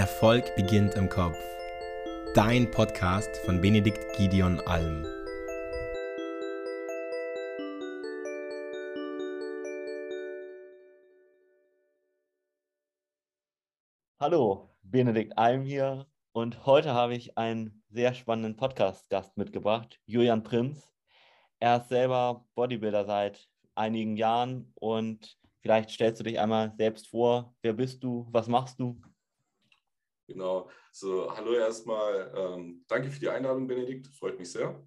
Erfolg beginnt im Kopf. Dein Podcast von Benedikt Gideon Alm. Hallo, Benedikt Alm hier und heute habe ich einen sehr spannenden Podcast-Gast mitgebracht, Julian Prinz. Er ist selber Bodybuilder seit einigen Jahren und vielleicht stellst du dich einmal selbst vor. Wer bist du? Was machst du? Genau. So, hallo erstmal. Ähm, danke für die Einladung, Benedikt. Freut mich sehr.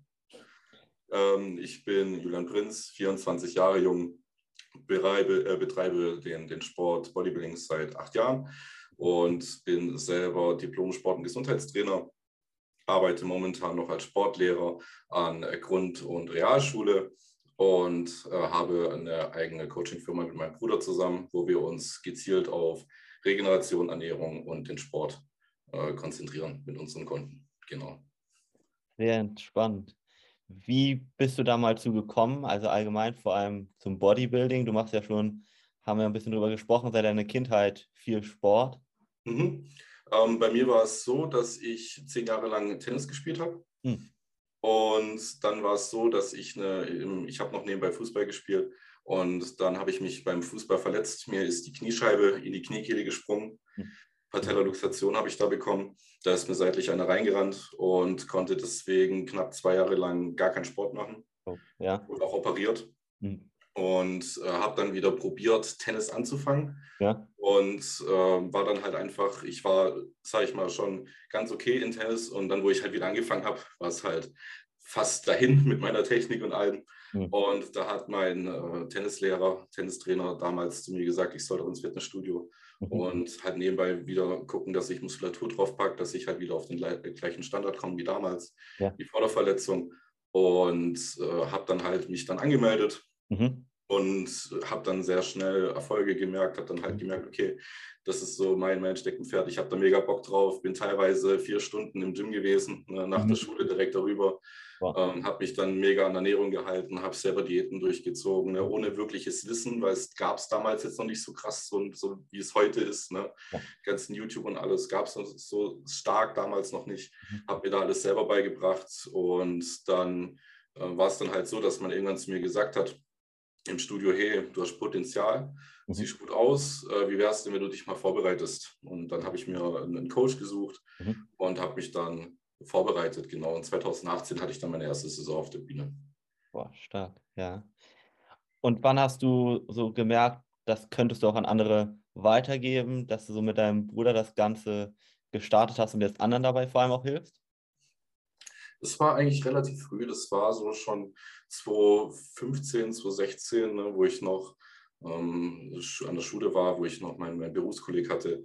Ähm, ich bin Julian Prinz, 24 Jahre jung, betreibe, äh, betreibe den, den Sport Bodybuilding seit acht Jahren und bin selber Diplom-Sport- und Gesundheitstrainer. Arbeite momentan noch als Sportlehrer an Grund- und Realschule und äh, habe eine eigene Coaching-Firma mit meinem Bruder zusammen, wo wir uns gezielt auf Regeneration, Ernährung und den Sport äh, konzentrieren mit unseren Kunden. Genau. Sehr entspannt. Wie bist du da mal zu gekommen? Also allgemein vor allem zum Bodybuilding. Du machst ja schon, haben wir ein bisschen drüber gesprochen, seit deiner Kindheit viel Sport. Mhm. Ähm, bei mir war es so, dass ich zehn Jahre lang Tennis gespielt habe. Hm. Und dann war es so, dass ich eine, ich habe noch nebenbei Fußball gespielt und dann habe ich mich beim Fußball verletzt. Mir ist die Kniescheibe in die Kniekehle gesprungen. Hm. Patellaluxation habe ich da bekommen. Da ist mir seitlich einer reingerannt und konnte deswegen knapp zwei Jahre lang gar keinen Sport machen. Oh, ja. Und auch operiert. Hm. Und äh, habe dann wieder probiert, Tennis anzufangen. Ja. Und äh, war dann halt einfach, ich war, sage ich mal, schon ganz okay in Tennis. Und dann, wo ich halt wieder angefangen habe, war es halt fast dahin mit meiner Technik und allem. Mhm. Und da hat mein äh, Tennislehrer, Tennistrainer damals zu mir gesagt, ich soll doch ins Fitnessstudio mhm. und halt nebenbei wieder gucken, dass ich Muskulatur draufpacke, dass ich halt wieder auf den gleichen Standard komme wie damals, ja. die Vorderverletzung. Und äh, habe dann halt mich dann angemeldet. Mhm und habe dann sehr schnell Erfolge gemerkt, habe dann halt gemerkt, okay, das ist so mein, mein Steckenpferd, ich habe da mega Bock drauf, bin teilweise vier Stunden im Gym gewesen, ne, nach mhm. der Schule direkt darüber Wow. Ähm, habe mich dann mega an Ernährung gehalten, habe selber Diäten durchgezogen, ne, ohne wirkliches Wissen, weil es gab es damals jetzt noch nicht so krass, so, so wie es heute ist. Ne? Ja. ganzen YouTube und alles gab es so stark damals noch nicht. Mhm. Habe mir da alles selber beigebracht und dann äh, war es dann halt so, dass man irgendwann zu mir gesagt hat, im Studio, hey, du hast Potenzial, mhm. siehst gut aus, äh, wie wär's denn, wenn du dich mal vorbereitest? Und dann habe ich mir einen Coach gesucht mhm. und habe mich dann vorbereitet, genau. Und 2018 hatte ich dann meine erste Saison auf der Bühne. Boah, stark, ja. Und wann hast du so gemerkt, das könntest du auch an andere weitergeben, dass du so mit deinem Bruder das Ganze gestartet hast und jetzt anderen dabei vor allem auch hilfst? Das war eigentlich relativ früh, das war so schon 2015, 2016, ne, wo ich noch ähm, an der Schule war, wo ich noch meinen, meinen Berufskolleg hatte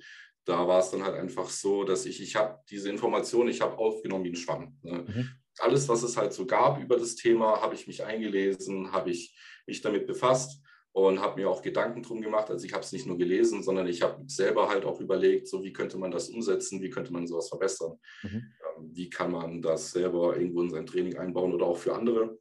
da war es dann halt einfach so, dass ich, ich habe diese Informationen, ich habe aufgenommen wie ein Schwamm. Ne? Mhm. Alles, was es halt so gab über das Thema, habe ich mich eingelesen, habe ich mich damit befasst und habe mir auch Gedanken drum gemacht. Also ich habe es nicht nur gelesen, sondern ich habe selber halt auch überlegt, so wie könnte man das umsetzen, wie könnte man sowas verbessern, mhm. Wie kann man das selber irgendwo in sein Training einbauen oder auch für andere.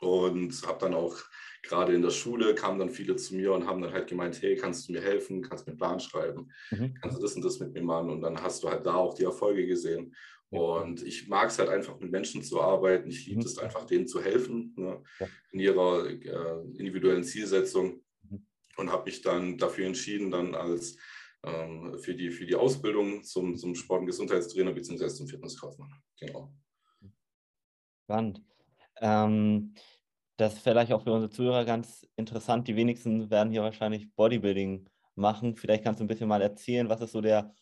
Und habe dann auch gerade in der Schule kamen dann viele zu mir und haben dann halt gemeint, hey, kannst du mir helfen, kannst du mir einen Plan schreiben, mhm. kannst du das und das mit mir machen und dann hast du halt da auch die Erfolge gesehen. Und ich mag es halt einfach mit Menschen zu arbeiten. Ich liebe mhm. es einfach, denen zu helfen ne, ja. in ihrer äh, individuellen Zielsetzung mhm. und habe mich dann dafür entschieden, dann als für, die, für die Ausbildung zum, zum Sport- und Gesundheitstrainer bzw. zum Fitnesskaufmann. Genau. Spannend. Ähm, das ist vielleicht auch für unsere Zuhörer ganz interessant. Die wenigsten werden hier wahrscheinlich Bodybuilding machen. Vielleicht kannst du ein bisschen mal erzählen, was ist so der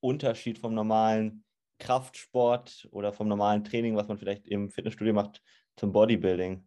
Unterschied vom normalen Kraftsport oder vom normalen Training, was man vielleicht im Fitnessstudio macht, zum Bodybuilding?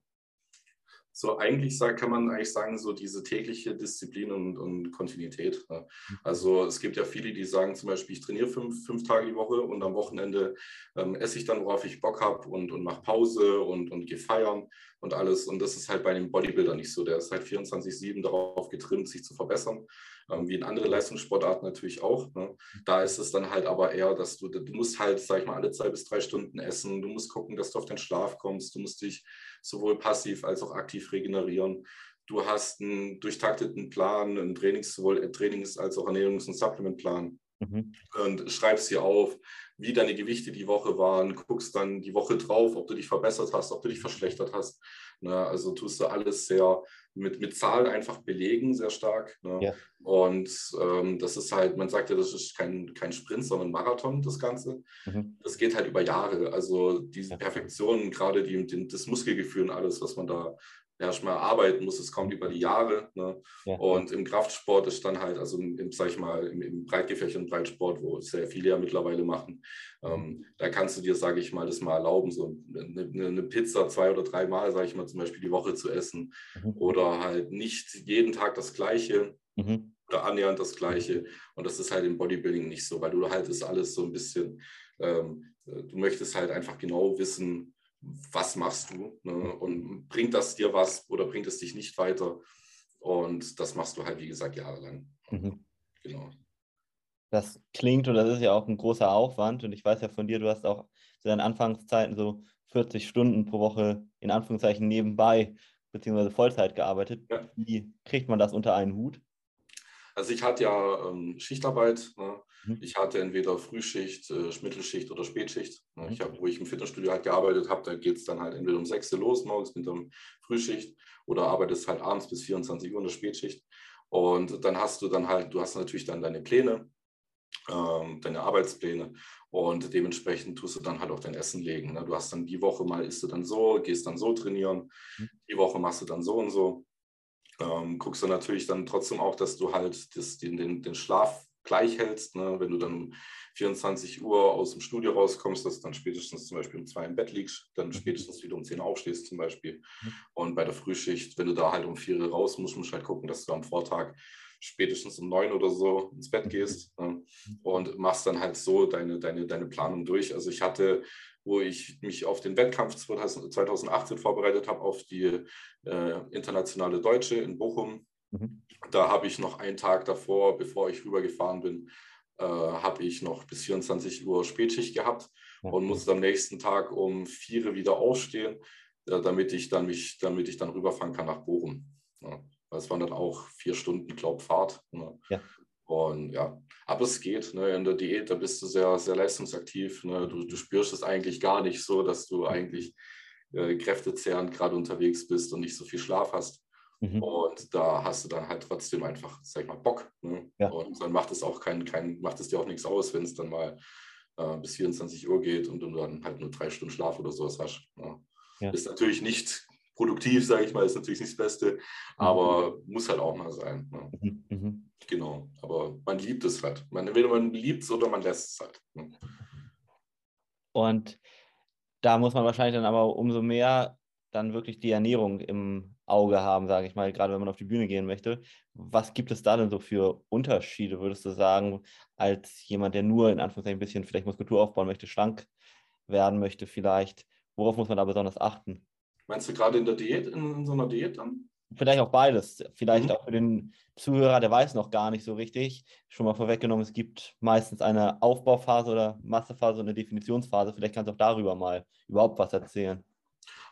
So eigentlich sagt, kann man eigentlich sagen, so diese tägliche Disziplin und, und Kontinuität. Ne? Also es gibt ja viele, die sagen zum Beispiel, ich trainiere fünf, fünf Tage die Woche und am Wochenende ähm, esse ich dann, worauf ich Bock habe und, und mache Pause und, und gehe feiern und alles. Und das ist halt bei dem Bodybuilder nicht so. Der ist halt 24-7 darauf getrimmt, sich zu verbessern ähm, wie in anderen Leistungssportarten natürlich auch. Ne? Da ist es dann halt aber eher, dass du, du musst halt, sag ich mal, alle zwei bis drei Stunden essen. Du musst gucken, dass du auf den Schlaf kommst. Du musst dich sowohl passiv als auch aktiv regenerieren. Du hast einen durchtakteten Plan, einen Trainings, sowohl Trainings- als auch Ernährungs- und Supplementplan. Mhm. und schreibst dir auf, wie deine Gewichte die Woche waren, guckst dann die Woche drauf, ob du dich verbessert hast, ob du dich verschlechtert hast. Ne? Also tust du alles sehr mit, mit Zahlen einfach belegen, sehr stark. Ne? Ja. Und ähm, das ist halt, man sagt ja, das ist kein, kein Sprint, sondern Marathon, das Ganze. Mhm. Das geht halt über Jahre. Also diese Perfektion, gerade die, die, das Muskelgefühl und alles, was man da erstmal arbeiten muss, es kommt über die Jahre. Ne? Ja. Und im Kraftsport ist dann halt, also im, sag ich mal, im, im breitgefächerten Breitsport, wo sehr viele ja mittlerweile machen, ähm, da kannst du dir, sage ich mal, das mal erlauben, so eine, eine Pizza zwei oder dreimal, sage ich mal, zum Beispiel die Woche zu essen mhm. oder halt nicht jeden Tag das Gleiche. Mhm. Oder annähernd das Gleiche. Und das ist halt im Bodybuilding nicht so, weil du halt das alles so ein bisschen, ähm, du möchtest halt einfach genau wissen, was machst du ne? und bringt das dir was oder bringt es dich nicht weiter? Und das machst du halt, wie gesagt, jahrelang. Mhm. Genau. Das klingt und das ist ja auch ein großer Aufwand. Und ich weiß ja von dir, du hast auch zu deinen Anfangszeiten so 40 Stunden pro Woche in Anführungszeichen nebenbei beziehungsweise Vollzeit gearbeitet. Ja. Wie kriegt man das unter einen Hut? Also ich hatte ja ähm, Schichtarbeit. Ne? Mhm. Ich hatte entweder Frühschicht, äh, Mittelschicht oder Spätschicht. Ne? Mhm. Ich hab, wo ich im Fitnessstudio halt gearbeitet habe, da geht es dann halt entweder um 6 Uhr los morgens mit der Frühschicht oder arbeitest halt abends bis 24 Uhr in der Spätschicht. Und dann hast du dann halt, du hast natürlich dann deine Pläne, ähm, deine Arbeitspläne und dementsprechend tust du dann halt auch dein Essen legen. Ne? Du hast dann die Woche mal isst du dann so, gehst dann so trainieren, mhm. die Woche machst du dann so und so. Ähm, guckst du natürlich dann trotzdem auch, dass du halt das, den, den, den Schlaf gleich hältst. Ne? Wenn du dann 24 Uhr aus dem Studio rauskommst, dass du dann spätestens zum Beispiel um zwei im Bett liegst, dann mhm. spätestens wieder um 10 aufstehst zum Beispiel. Mhm. Und bei der Frühschicht, wenn du da halt um 4 Uhr raus musst, musst du halt gucken, dass du am Vortag spätestens um 9 oder so ins Bett mhm. gehst ne? und machst dann halt so deine, deine, deine Planung durch. Also ich hatte wo ich mich auf den Wettkampf 2018 vorbereitet habe, auf die äh, internationale Deutsche in Bochum. Mhm. Da habe ich noch einen Tag davor, bevor ich rübergefahren bin, äh, habe ich noch bis 24 Uhr Spätschicht gehabt ja. und musste am nächsten Tag um 4 Uhr wieder aufstehen, äh, damit, ich dann mich, damit ich dann rüberfahren kann nach Bochum. Ja. Das waren dann auch vier Stunden, glaube Fahrt. Ne? Ja. Und ja, aber es geht. Ne? In der Diät, da bist du sehr, sehr leistungsaktiv. Ne? Du, du spürst es eigentlich gar nicht so, dass du eigentlich äh, kräftezehrend gerade unterwegs bist und nicht so viel Schlaf hast. Mhm. Und da hast du dann halt trotzdem einfach, sag ich mal, Bock. Ne? Ja. Und dann macht es auch kein, kein, macht es dir auch nichts aus, wenn es dann mal äh, bis 24 Uhr geht und du dann halt nur drei Stunden Schlaf oder sowas hast. Ne? Ja. Ist natürlich nicht produktiv, sage ich mal, ist natürlich nicht das Beste, mhm. aber mhm. muss halt auch mal sein. Ne? Mhm. Genau, aber man liebt es halt. Man, entweder man liebt es oder man lässt es halt. Ne? Und da muss man wahrscheinlich dann aber umso mehr dann wirklich die Ernährung im Auge haben, sage ich mal, gerade wenn man auf die Bühne gehen möchte. Was gibt es da denn so für Unterschiede, würdest du sagen, als jemand, der nur in Anführungszeichen ein bisschen vielleicht Muskulatur aufbauen möchte, schlank werden möchte vielleicht? Worauf muss man da besonders achten? Meinst du gerade in der Diät, in, in so einer Diät dann? Vielleicht auch beides. Vielleicht mhm. auch für den Zuhörer, der weiß noch gar nicht so richtig. Schon mal vorweggenommen, es gibt meistens eine Aufbauphase oder Massephase und eine Definitionsphase. Vielleicht kannst du auch darüber mal überhaupt was erzählen.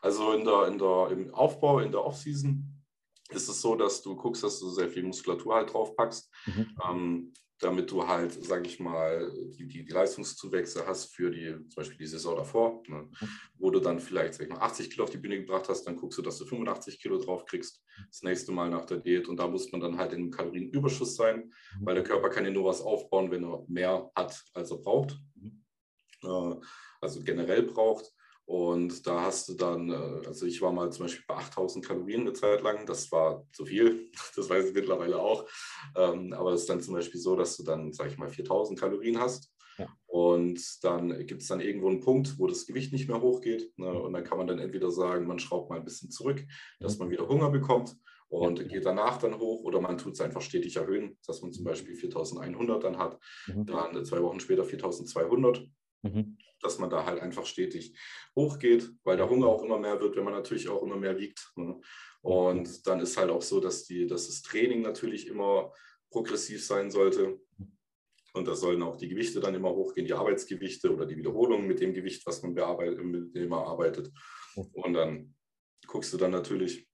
Also in der, in der, im Aufbau, in der Offseason ist es so, dass du guckst, dass du sehr viel Muskulatur halt drauf packst. Mhm. Ähm, damit du halt, sage ich mal, die, die, die, Leistungszuwächse hast für die, zum Beispiel die Saison davor, ne? Mhm. wo du dann vielleicht sag ich mal, 80 Kilo auf die Bühne gebracht hast, dann guckst du, dass du 85 Kilo drauf kriegst, das nächste Mal nach der Diät und da muss man dann halt in einem Kalorienüberschuss sein, mhm. weil der Körper kann ja nur was aufbauen, wenn er mehr hat, als er braucht, mhm. äh, also generell braucht. Und da hast du dann, äh, also ich war mal zum Beispiel bei 8000 Kalorien eine Zeit lang, das war zu viel, das weiß ich mittlerweile auch. Ähm, aber es ist dann zum Beispiel so, dass du dann, sag ich mal, 4000 Kalorien hast. Ja. Und dann gibt es dann irgendwo einen Punkt, wo das Gewicht nicht mehr hochgeht. Ne? Und dann kann man dann entweder sagen, man schraubt mal ein bisschen zurück, dass mhm. man wieder Hunger bekommt und ja. geht danach dann hoch oder man tut es einfach stetig erhöhen, dass man zum mhm. Beispiel 4100 dann hat, mhm. dann zwei Wochen später 4200 Mhm. Dass man da halt einfach stetig hochgeht, weil der Hunger auch immer mehr wird, wenn man natürlich auch immer mehr wiegt. Ne? Und dann ist halt auch so, dass, die, dass das Training natürlich immer progressiv sein sollte. Und da sollen auch die Gewichte dann immer hochgehen, die Arbeitsgewichte oder die Wiederholungen mit dem Gewicht, was man bearbeitet, mit dem man arbeitet. Und dann guckst du dann natürlich,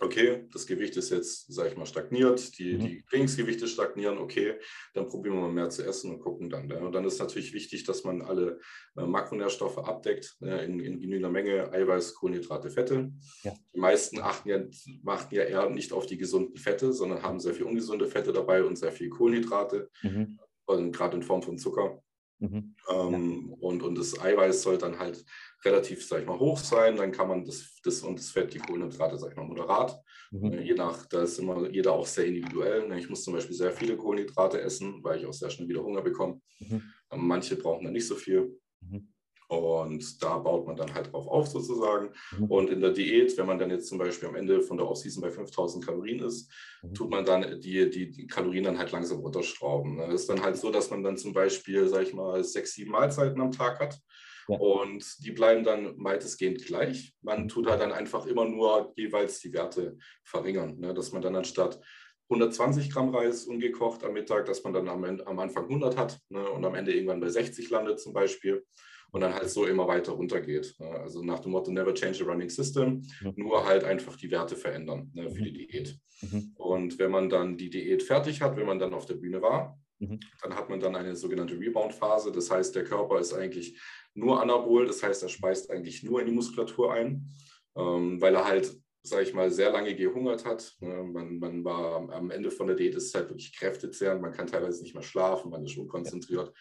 okay, das Gewicht ist jetzt, sage ich mal, stagniert, die, Mhm. die Trainingsgewichte stagnieren, okay, dann probieren wir mal mehr zu essen und gucken dann. Ne? Und dann ist natürlich wichtig, dass man alle äh, Makronährstoffe abdeckt, ne? in, in genügender Menge Eiweiß, Kohlenhydrate, Fette. Ja. Die meisten achten ja, achten ja eher nicht auf die gesunden Fette, sondern haben sehr viel ungesunde Fette dabei und sehr viel Kohlenhydrate, Mhm. und gerade in Form von Zucker. Mhm. Ähm, und, und das Eiweiß soll dann halt relativ, sag ich mal, hoch sein. Dann kann man das, das und das Fett, die Kohlenhydrate, sag ich mal, moderat. Mhm. Äh, Je nach, da ist immer jeder auch sehr individuell. Ne? Ich muss zum Beispiel sehr viele Kohlenhydrate essen, weil ich auch sehr schnell wieder Hunger bekomme. Mhm. Ähm, Manche brauchen dann nicht so viel. Mhm. Und da baut man dann halt drauf auf sozusagen. Mhm. Und in der Diät, wenn man dann jetzt zum Beispiel am Ende von der Offseason bei 5000 Kalorien ist, Mhm. tut man dann die, die, die Kalorien dann halt langsam runterschrauben. Es ist dann halt so, dass man dann zum Beispiel, sag ich mal, sechs, sieben Mahlzeiten am Tag hat. Ja. Und die bleiben dann weitestgehend gleich. Man Mhm. tut halt dann einfach immer nur jeweils die Werte verringern. Ne? Dass man dann anstatt 120 Gramm Reis ungekocht am Mittag, dass man dann am, am Anfang 100 hat ne? und am Ende irgendwann bei 60 landet zum Beispiel und dann halt so immer weiter runtergeht. Ne? Also nach dem Motto Never change a running system, Mhm. nur halt einfach die Werte verändern ne? für die Diät. Mhm. Und wenn man dann die Diät fertig hat, wenn man dann auf der Bühne war, Mhm. dann hat man dann eine sogenannte Rebound-Phase. Das heißt, der Körper ist eigentlich nur anabol, das heißt, er speist eigentlich nur in die Muskulatur ein, ähm, weil er halt, sage ich mal, sehr lange gehungert hat. Ne? Man, man war am- Ende von der Diät, ist es halt wirklich kräftezehrend, man kann teilweise nicht mehr schlafen, man ist unkonzentriert.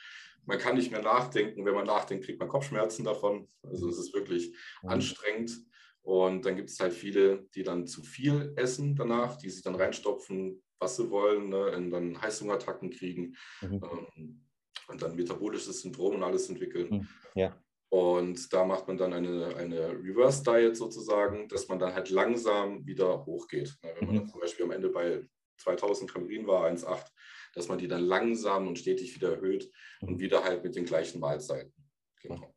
Man kann nicht mehr nachdenken. Wenn man nachdenkt, kriegt man Kopfschmerzen davon. Also es ist wirklich Mhm. anstrengend. Und dann gibt es halt viele, die dann zu viel essen danach, die sich dann reinstopfen, was sie wollen, ne, und dann Heißhungerattacken kriegen Mhm. ähm, und dann metabolisches Syndrom und alles entwickeln. Mhm, ja. Und da macht man dann eine, eine Reverse Diet sozusagen, dass man dann halt langsam wieder hochgeht. Ne, wenn man Mhm. dann zum Beispiel am Ende bei 2000 Kalorien war, 1,8, dass man die dann langsam und stetig wieder erhöht und wieder halt mit den gleichen Mahlzeiten. Genau.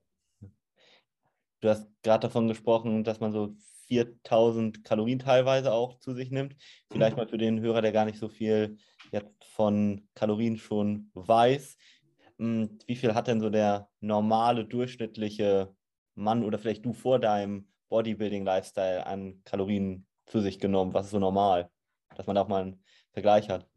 Du hast gerade davon gesprochen, dass man so 4000 Kalorien teilweise auch zu sich nimmt. Vielleicht Mhm. mal für den Hörer, der gar nicht so viel jetzt von Kalorien schon weiß. Hm, Wie viel hat denn so der normale, durchschnittliche Mann oder vielleicht du vor deinem Bodybuilding-Lifestyle an Kalorien zu sich genommen? Was ist so normal? Dass man da auch mal einen Vergleich hat.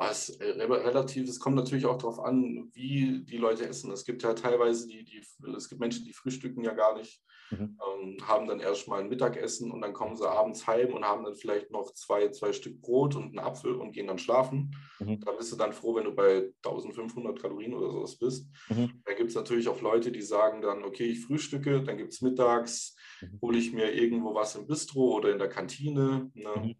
Es ist äh, relativ, es kommt natürlich auch darauf an, wie die Leute essen. Es gibt ja teilweise, die, die, es gibt Menschen, die frühstücken ja gar nicht, Mhm. ähm, haben dann erstmal ein Mittagessen und dann kommen sie abends heim und haben dann vielleicht noch zwei, zwei Stück Brot und einen Apfel und gehen dann schlafen. Mhm. Da bist du dann froh, wenn du bei 1500 Kalorien oder sowas bist. Mhm. Da gibt es natürlich auch Leute, die sagen dann, okay, ich frühstücke, dann gibt es mittags, Mhm. hole ich mir irgendwo was im Bistro oder in der Kantine. Ne?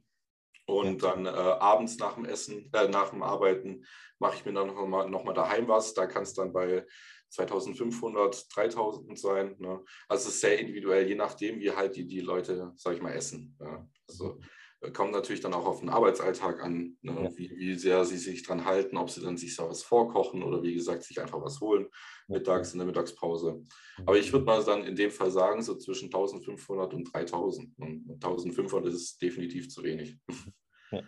Und dann äh, abends nach dem Essen, äh, nach dem Arbeiten, mache ich mir dann nochmal noch mal daheim was. Da kann es dann bei 2500, 3000 sein. Ne? Also es ist sehr individuell, je nachdem, wie halt die, die Leute, sag ich mal, essen. Ja? Also kommt natürlich dann auch auf den Arbeitsalltag an, ne? Ja. wie, wie sehr sie sich dran halten, ob sie dann sich so was vorkochen oder wie gesagt, sich einfach was holen, mittags in der Mittagspause. Aber ich würde mal dann in dem Fall sagen, so zwischen 1500 und 3000. Und 1500 ist definitiv zu wenig.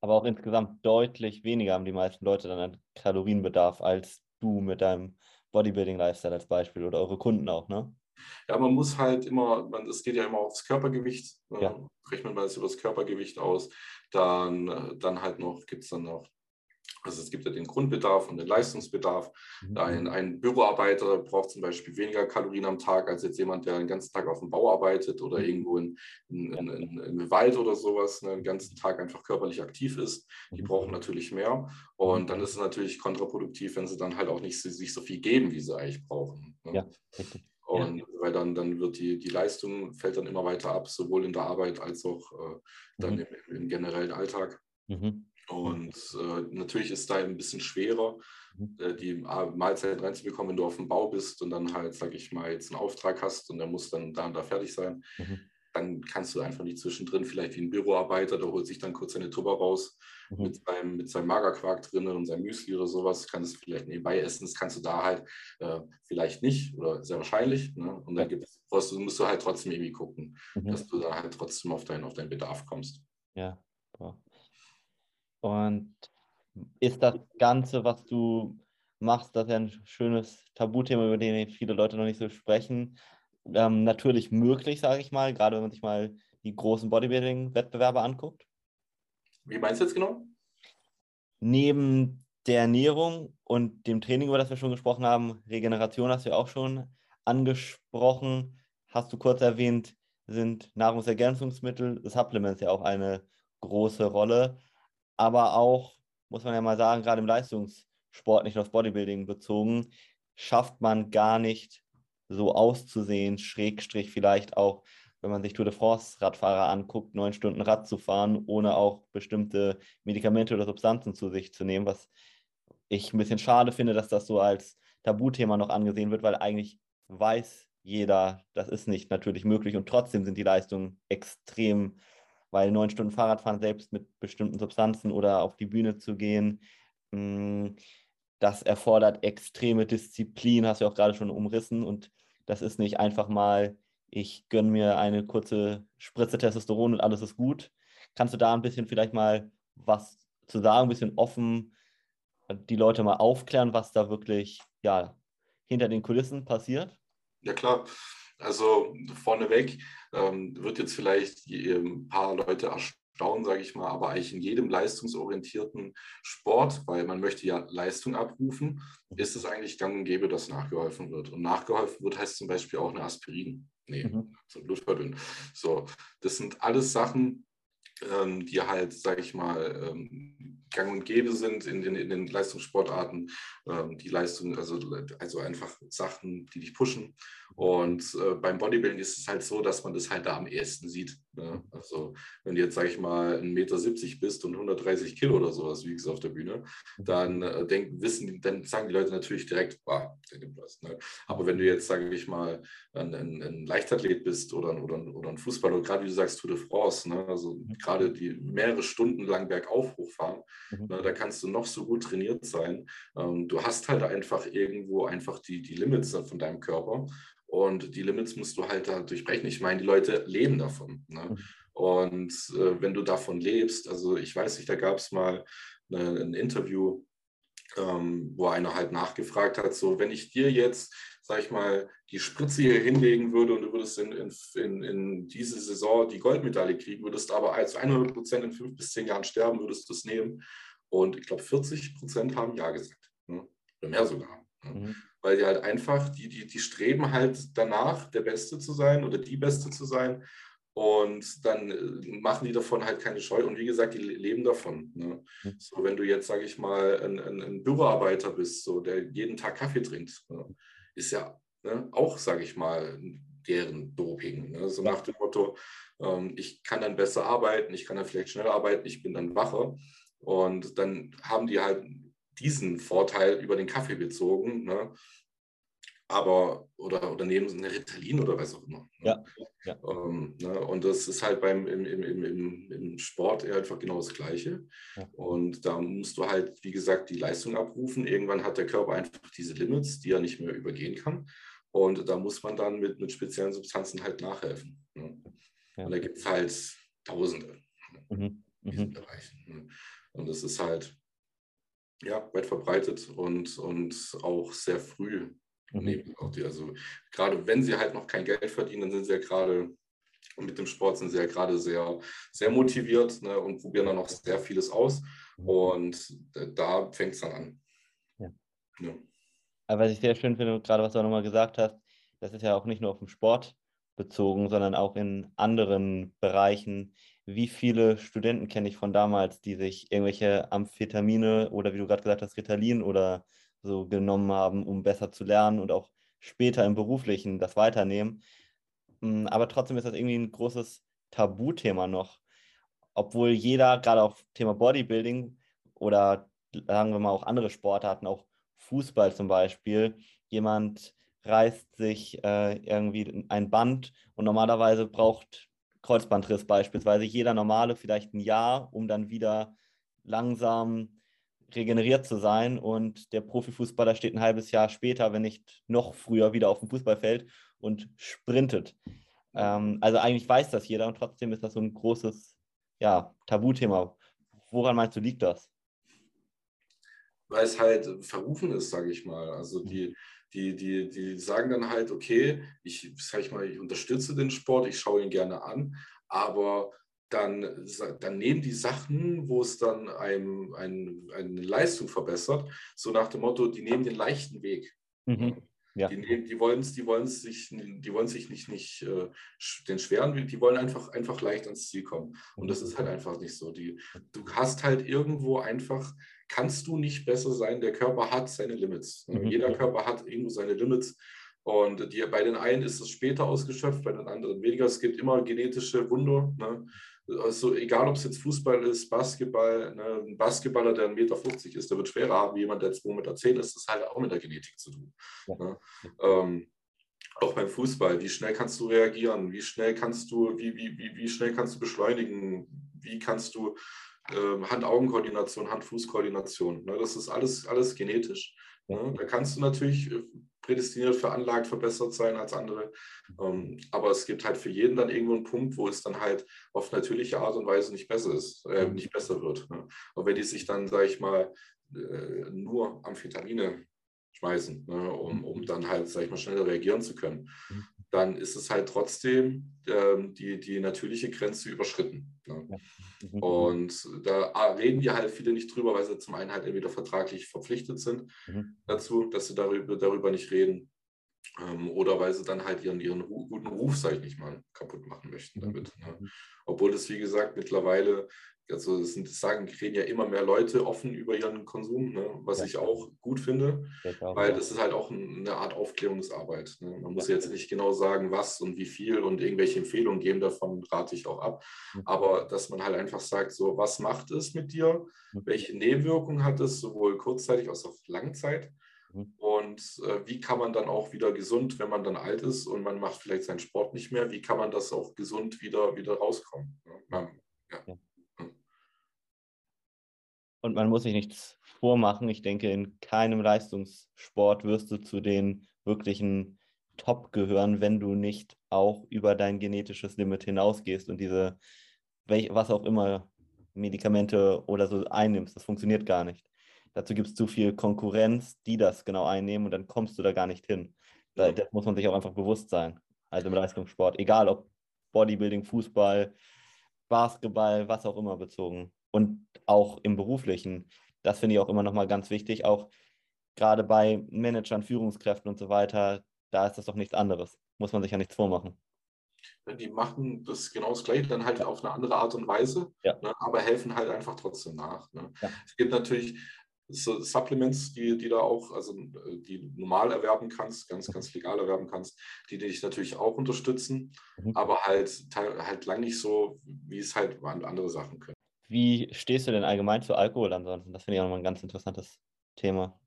Aber auch insgesamt deutlich weniger haben die meisten Leute dann an Kalorienbedarf als du mit deinem Bodybuilding-Lifestyle als Beispiel oder eure Kunden auch, ne? Ja, man muss halt immer, man, es geht ja immer aufs Körpergewicht. äh, Ja. Rechnet man es über das Körpergewicht aus. Dann, äh, dann halt noch, gibt es dann noch, also es gibt ja den Grundbedarf und den Leistungsbedarf. Mhm. Ein, ein Büroarbeiter braucht zum Beispiel weniger Kalorien am Tag als jetzt jemand, der den ganzen Tag auf dem Bau arbeitet oder Mhm. irgendwo in, in, in, in, im Wald oder sowas, ne, den ganzen Tag einfach körperlich aktiv ist. Die Mhm. brauchen natürlich mehr. Und dann ist es natürlich kontraproduktiv, wenn sie dann halt auch nicht sich so viel geben, wie sie eigentlich brauchen. ne. Ja, richtig. Und weil dann, dann wird die, die Leistung fällt dann immer weiter ab, sowohl in der Arbeit als auch äh, dann Mhm. im, im generellen Alltag. Mhm. Und äh, natürlich ist da ein bisschen schwerer, Mhm. äh, die A- Mahlzeit reinzubekommen, wenn du auf dem Bau bist und dann halt, sag ich mal, jetzt einen Auftrag hast und der muss dann da und da fertig sein. Mhm. Dann kannst du einfach nicht zwischendrin, vielleicht wie ein Büroarbeiter, der holt sich dann kurz seine Tupper raus Mhm. mit, seinem, mit seinem Magerquark drin und seinem Müsli oder sowas, kannst du vielleicht nebenbei essen. Das kannst du da halt äh, vielleicht nicht oder sehr wahrscheinlich. Ne? Und dann gibt's, brauchst du, musst du halt trotzdem irgendwie gucken, Mhm. dass du da halt trotzdem auf, dein, auf deinen Bedarf kommst. Ja. boah. Und ist das Ganze, was du machst, das ist ja ein schönes Tabuthema, über den viele Leute noch nicht so sprechen, ähm, natürlich möglich, sage ich mal, gerade wenn man sich mal die großen Bodybuilding-Wettbewerbe anguckt? Wie meinst du jetzt genau? Neben der Ernährung und dem Training, über das wir schon gesprochen haben, Regeneration hast du ja auch schon angesprochen, hast du kurz erwähnt, sind Nahrungsergänzungsmittel, Supplements ja auch eine große Rolle. Aber auch, muss man ja mal sagen, gerade im Leistungssport, nicht auf Bodybuilding bezogen, schafft man gar nicht so auszusehen, Schrägstrich vielleicht auch, wenn man sich Tour de France-Radfahrer anguckt, neun Stunden Rad zu fahren, ohne auch bestimmte Medikamente oder Substanzen zu sich zu nehmen, was ich ein bisschen schade finde, dass das so als Tabuthema noch angesehen wird, weil eigentlich weiß jeder, das ist nicht natürlich möglich und trotzdem sind die Leistungen extrem, weil neun Stunden Fahrradfahren selbst mit bestimmten Substanzen oder auf die Bühne zu gehen, hm, das erfordert extreme Disziplin, hast du auch gerade schon umrissen und das ist nicht einfach mal, ich gönne mir eine kurze Spritze Testosteron und alles ist gut. Kannst du da ein bisschen vielleicht mal was zu sagen, ein bisschen offen die Leute mal aufklären, was da wirklich ja, hinter den Kulissen passiert? Ja klar, also vorneweg ähm, wird jetzt vielleicht ein paar Leute erstaunen, sage ich mal, aber eigentlich in jedem leistungsorientierten Sport, weil man möchte ja Leistung abrufen, ist es eigentlich gang und gäbe, dass nachgeholfen wird. Und nachgeholfen wird heißt zum Beispiel auch eine Aspirin. Nee, mhm. zum Blutverdünnen. So, das sind alles Sachen, ähm, die halt, sage ich mal, ähm, gang und gäbe sind in den, in den Leistungssportarten. Ähm, die Leistung, also, also einfach Sachen, die dich pushen. Und äh, beim Bodybuilding ist es halt so, dass man das halt da am ehesten sieht. Ne? Also wenn du jetzt, sage ich mal, 1,70 Meter bist und 130 Kilo oder sowas wiegst auf der Bühne, dann äh, denk, wissen, dann sagen die Leute natürlich direkt, ah, der nimmt was. Ne? Aber wenn du jetzt, sage ich mal, ein, ein, ein Leichtathlet bist oder, oder, oder ein Fußballer, gerade wie du sagst, Tour de France, ne? also mhm. gerade die mehrere Stunden lang bergauf hochfahren, mhm. ne? da kannst du noch so gut trainiert sein. Ähm, du hast halt einfach irgendwo einfach die, die Limits von deinem Körper. Und die Limits musst du halt da durchbrechen. Ich meine, die Leute leben davon. Ne? Und äh, wenn du davon lebst, also ich weiß nicht, da gab es mal eine, ein Interview, ähm, wo einer halt nachgefragt hat, so wenn ich dir jetzt, sag ich mal, die Spritze hier hinlegen würde und du würdest in, in, in diese Saison die Goldmedaille kriegen, würdest aber als 100 Prozent in fünf bis zehn Jahren sterben, würdest du es nehmen. Und ich glaube, 40 Prozent haben Ja gesagt. Ne? Oder mehr sogar. Ne? Mhm weil die halt einfach, die, die, die streben halt danach, der Beste zu sein oder die Beste zu sein. Und dann äh, machen die davon halt keine Scheu. Und wie gesagt, die leben davon. Ne? Mhm. So, wenn du jetzt, sage ich mal, ein, ein, ein, Büroarbeiter bist, so, der jeden Tag Kaffee trinkt, ne? ist ja ne, auch, sage ich mal, deren Doping. Ne? So nach dem Motto, ähm, ich kann dann besser arbeiten, ich kann dann vielleicht schneller arbeiten, ich bin dann wacher. Und dann haben die halt diesen Vorteil über den Kaffee bezogen. Ne? Aber, oder, oder nehmen sie eine Ritalin oder was auch immer. Ne? Ja. ja. Ähm, ne? Und das ist halt beim, im, im, im, im Sport einfach genau das Gleiche. Ja. Und da musst du halt, wie gesagt, die Leistung abrufen. Irgendwann hat der Körper einfach diese Limits, die er nicht mehr übergehen kann. Und da muss man dann mit, mit speziellen Substanzen halt nachhelfen. Ne? Ja. Und da gibt es halt Tausende mhm. in diesen mhm. Bereichen. Ne? Und das ist halt, ja, weit verbreitet und, und auch sehr früh. Mhm. Also gerade wenn sie halt noch kein Geld verdienen, dann sind sie ja gerade mit dem Sport sind sie ja gerade sehr, sehr motiviert ne, und probieren dann noch sehr vieles aus. Mhm. Und da fängt es dann an. Ja. ja. Aber was ich sehr schön finde, gerade was du auch nochmal gesagt hast, das ist ja auch nicht nur auf den Sport bezogen, sondern auch in anderen Bereichen, wie viele Studenten kenne ich von damals, die sich irgendwelche Amphetamine oder wie du gerade gesagt hast, Ritalin oder so genommen haben, um besser zu lernen und auch später im Beruflichen das weiternehmen. Hm, aber trotzdem ist das irgendwie ein großes Tabuthema noch. Obwohl jeder, gerade auch Thema Bodybuilding oder sagen wir mal auch andere Sportarten, auch Fußball zum Beispiel, jemand reißt sich äh, irgendwie ein Band und normalerweise braucht Kreuzbandriss beispielsweise, jeder normale vielleicht ein Jahr, um dann wieder langsam regeneriert zu sein. Und der Profifußballer steht ein halbes Jahr später, wenn nicht noch früher, wieder auf dem Fußballfeld und sprintet. Ähm, also eigentlich weiß das jeder und trotzdem ist das so ein großes ja, Tabuthema. Woran meinst du, liegt das? Weil es halt verrufen ist, sage ich mal. Also die, die, die, die sagen dann halt, okay, ich, sag ich mal, ich unterstütze den Sport, ich schaue ihn gerne an, aber dann, dann nehmen die Sachen, wo es dann einem, einem, eine Leistung verbessert, so nach dem Motto, die nehmen den leichten Weg. Mhm. Ja. Die, die wollen es die wollen's sich, die wollen sich nicht, nicht äh, den schweren Weg, die wollen einfach, einfach leicht ans Ziel kommen. Und das ist halt einfach nicht so. Die, du hast halt irgendwo einfach, kannst du nicht besser sein, der Körper hat seine Limits. Mhm. Jeder Körper hat irgendwo seine Limits. Und die, bei den einen ist es später ausgeschöpft, bei den anderen weniger. Es gibt immer genetische Wunder. Ne? Also egal, ob es jetzt Fußball ist, Basketball, ne? ein Basketballer, der 1,50 Meter ist, der wird schwerer haben wie jemand, der 2,10 Meter ist. Das hat auch mit der Genetik zu tun. Ja. Ne? Ähm, auch beim Fußball, wie schnell kannst du reagieren? Wie schnell kannst du, wie, wie, wie, wie schnell kannst du beschleunigen? Wie kannst du äh, Hand-Augen-Koordination, Hand-Fuß-Koordination? Ne? Das ist alles, alles genetisch. Ne? Da kannst du natürlich äh, prädestiniert, veranlagt, verbessert sein als andere. Ähm, aber es gibt halt für jeden dann irgendwo einen Punkt, wo es dann halt auf natürliche Art und Weise nicht besser ist, äh, mhm. nicht besser wird. Ne? Aber wenn die sich dann, sage ich mal, äh, nur Amphetamine schmeißen, ne, um, um dann halt, sag ich mal, schneller reagieren zu können, mhm. Dann ist es halt trotzdem ähm, die, die natürliche Grenze überschritten. Ne? Mhm. Und da reden wir halt viele nicht drüber, weil sie zum einen halt entweder vertraglich verpflichtet sind mhm. dazu, dass sie darüber, darüber nicht reden, ähm, oder weil sie dann halt ihren, ihren guten Ruf, sag ich nicht mal, kaputt machen möchten mhm. damit. Ne? Mhm. Obwohl das, wie gesagt, mittlerweile also das, sind, das sagen, reden ja immer mehr Leute offen über ihren Konsum, ne? was ja. ich auch gut finde, auch, weil ja. das ist halt auch eine Art Aufklärungsarbeit. Ne? Man muss ja. jetzt nicht genau sagen, was und wie viel und irgendwelche Empfehlungen geben, davon rate ich auch ab. Mhm. Aber dass man halt einfach sagt, so, was macht es mit dir? Mhm. Welche Nebenwirkungen hat es, sowohl kurzzeitig als auch Langzeit? Mhm. Und äh, wie kann man dann auch wieder gesund, wenn man dann alt ist und man macht vielleicht seinen Sport nicht mehr, wie kann man das auch gesund wieder, wieder rauskommen? Ja. Ja. Und man muss sich nichts vormachen. Ich denke, in keinem Leistungssport wirst du zu den wirklichen Top gehören, wenn du nicht auch über dein genetisches Limit hinausgehst und diese, was auch immer, Medikamente oder so einnimmst. Das funktioniert gar nicht. Dazu gibt es zu viel Konkurrenz, die das genau einnehmen und dann kommst du da gar nicht hin. Da, das muss man sich auch einfach bewusst sein. Also im Leistungssport, egal ob Bodybuilding, Fußball, Basketball, was auch immer bezogen und auch im beruflichen. Das finde ich auch immer nochmal ganz wichtig, auch gerade bei Managern, Führungskräften und so weiter, da ist das doch nichts anderes. Muss man sich ja nichts vormachen. Die machen das genau das Gleiche, dann halt auf eine andere Art und Weise, ja. ne, aber helfen halt einfach trotzdem nach. Ne. Ja. Es gibt natürlich Supplements, die, die da auch, also die du normal erwerben kannst, ganz, ganz legal erwerben kannst, die dich natürlich auch unterstützen, mhm. aber halt, halt lang nicht so, wie es halt andere Sachen können. Wie stehst du denn allgemein zu Alkohol ansonsten? Das finde ich auch nochmal ein ganz interessantes Thema.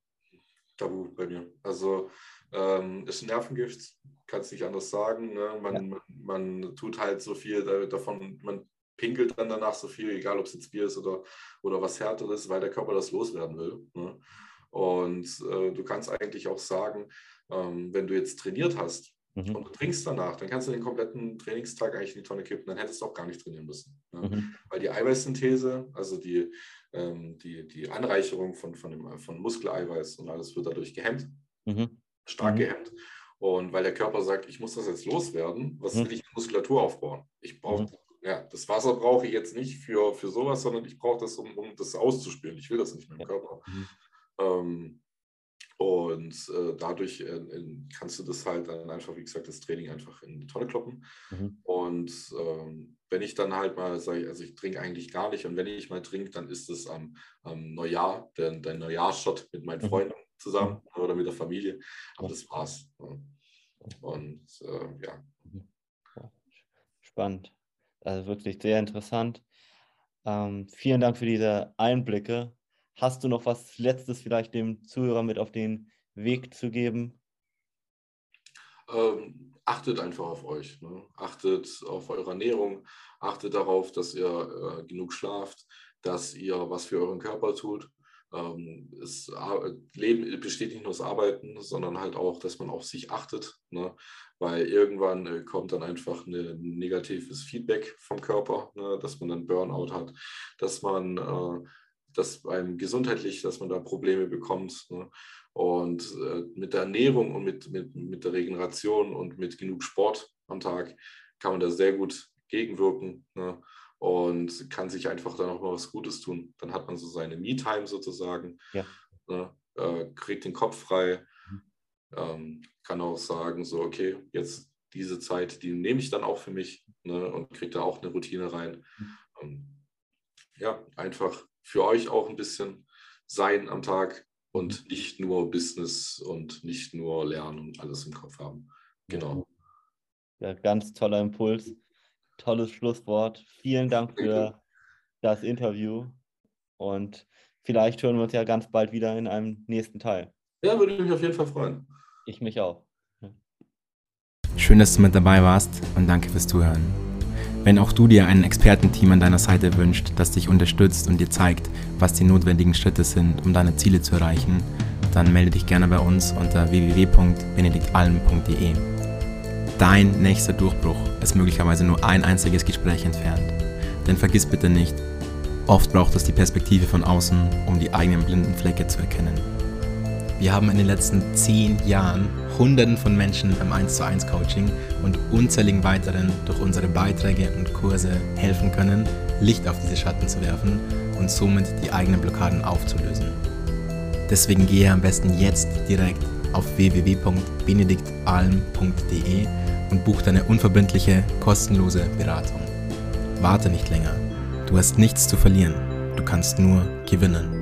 Tabu bei mir. Also ähm, ist ein Nervengift, kann es nicht anders sagen. Ne? Man, ja. man, man, tut halt so viel davon, man pinkelt dann danach so viel, egal ob es jetzt Bier ist oder, oder was härteres, weil der Körper das loswerden will. Ne? Und äh, du kannst eigentlich auch sagen, ähm, wenn du jetzt trainiert hast, mhm. und du trinkst danach, dann kannst du den kompletten Trainingstag eigentlich in die Tonne kippen, dann hättest du auch gar nicht trainieren müssen. Ne? Mhm. Weil die Eiweißsynthese, also die, ähm, die, die Anreicherung von, von, dem, von Muskeleiweiß und alles wird dadurch gehemmt, mhm. stark mhm. gehemmt. Und weil der Körper sagt, ich muss das jetzt loswerden, was mhm. will ich Muskulatur aufbauen? Ich brauche mhm. Ja, das Wasser brauche ich jetzt nicht für, für sowas, sondern ich brauche das, um, um das auszuspülen. Ich will das nicht mit dem Körper. Mhm. Ähm, und äh, dadurch äh, kannst du das halt dann einfach, wie gesagt, das Training einfach in die Tonne kloppen. Mhm. Und ähm, wenn ich dann halt mal sage, also ich trinke eigentlich gar nicht und wenn ich mal trinke, dann ist es am, am Neujahr, der, der Neujahrshot mit meinen mhm. Freunden zusammen mhm. oder mit der Familie. Aber das war's. Und äh, ja. Spannend. Also wirklich sehr interessant. Ähm, vielen Dank für diese Einblicke Hast du noch was Letztes vielleicht dem Zuhörer mit auf den Weg zu geben? Ähm, achtet einfach auf euch. Ne? Achtet auf eure Ernährung. Achtet darauf, dass ihr äh, genug schlaft, dass ihr was für euren Körper tut. Ähm, es, Leben besteht nicht nur aus Arbeiten, sondern halt auch, dass man auf sich achtet. Ne? Weil irgendwann äh, kommt dann einfach ein negatives Feedback vom Körper, ne? dass man dann Burnout hat, dass man äh, dass beim gesundheitlich, dass man da Probleme bekommt. Ne? Und äh, mit der Ernährung und mit, mit, mit der Regeneration und mit genug Sport am Tag kann man da sehr gut gegenwirken ne? Und kann sich einfach dann auch mal was Gutes tun. Dann hat man so seine Me-Time sozusagen, ja. ne? äh, kriegt den Kopf frei, mhm. ähm, kann auch sagen, so, okay, jetzt diese Zeit, die nehme ich dann auch für mich ne? und kriege da auch eine Routine rein. Mhm. Ähm, ja, einfach für euch auch ein bisschen sein am Tag und mhm. nicht nur Business und nicht nur Lernen und alles im Kopf haben. Genau. Ja, ganz toller Impuls. Tolles Schlusswort. Vielen Dank für das Interview und vielleicht hören wir uns ja ganz bald wieder in einem nächsten Teil. Ja, würde mich auf jeden Fall freuen. Ich mich auch. Schön, dass du mit dabei warst und danke fürs Zuhören. Wenn auch du dir ein Expertenteam an deiner Seite wünscht, das dich unterstützt und dir zeigt, was die notwendigen Schritte sind, um deine Ziele zu erreichen, dann melde dich gerne bei uns unter www.benediktalm.de. Dein nächster Durchbruch ist möglicherweise nur ein einziges Gespräch entfernt. Denn vergiss bitte nicht, oft braucht es die Perspektive von außen, um die eigenen blinden Flecke zu erkennen. Wir haben in den letzten zehn Jahren Hunderten von Menschen im 1 zu 1 Coaching und unzähligen weiteren durch unsere Beiträge und Kurse helfen können, Licht auf diese Schatten zu werfen und somit die eigenen Blockaden aufzulösen. Deswegen gehe am besten jetzt direkt auf www.benediktalm.de und buch deine unverbindliche, kostenlose Beratung. Warte nicht länger. Du hast nichts zu verlieren. Du kannst nur gewinnen.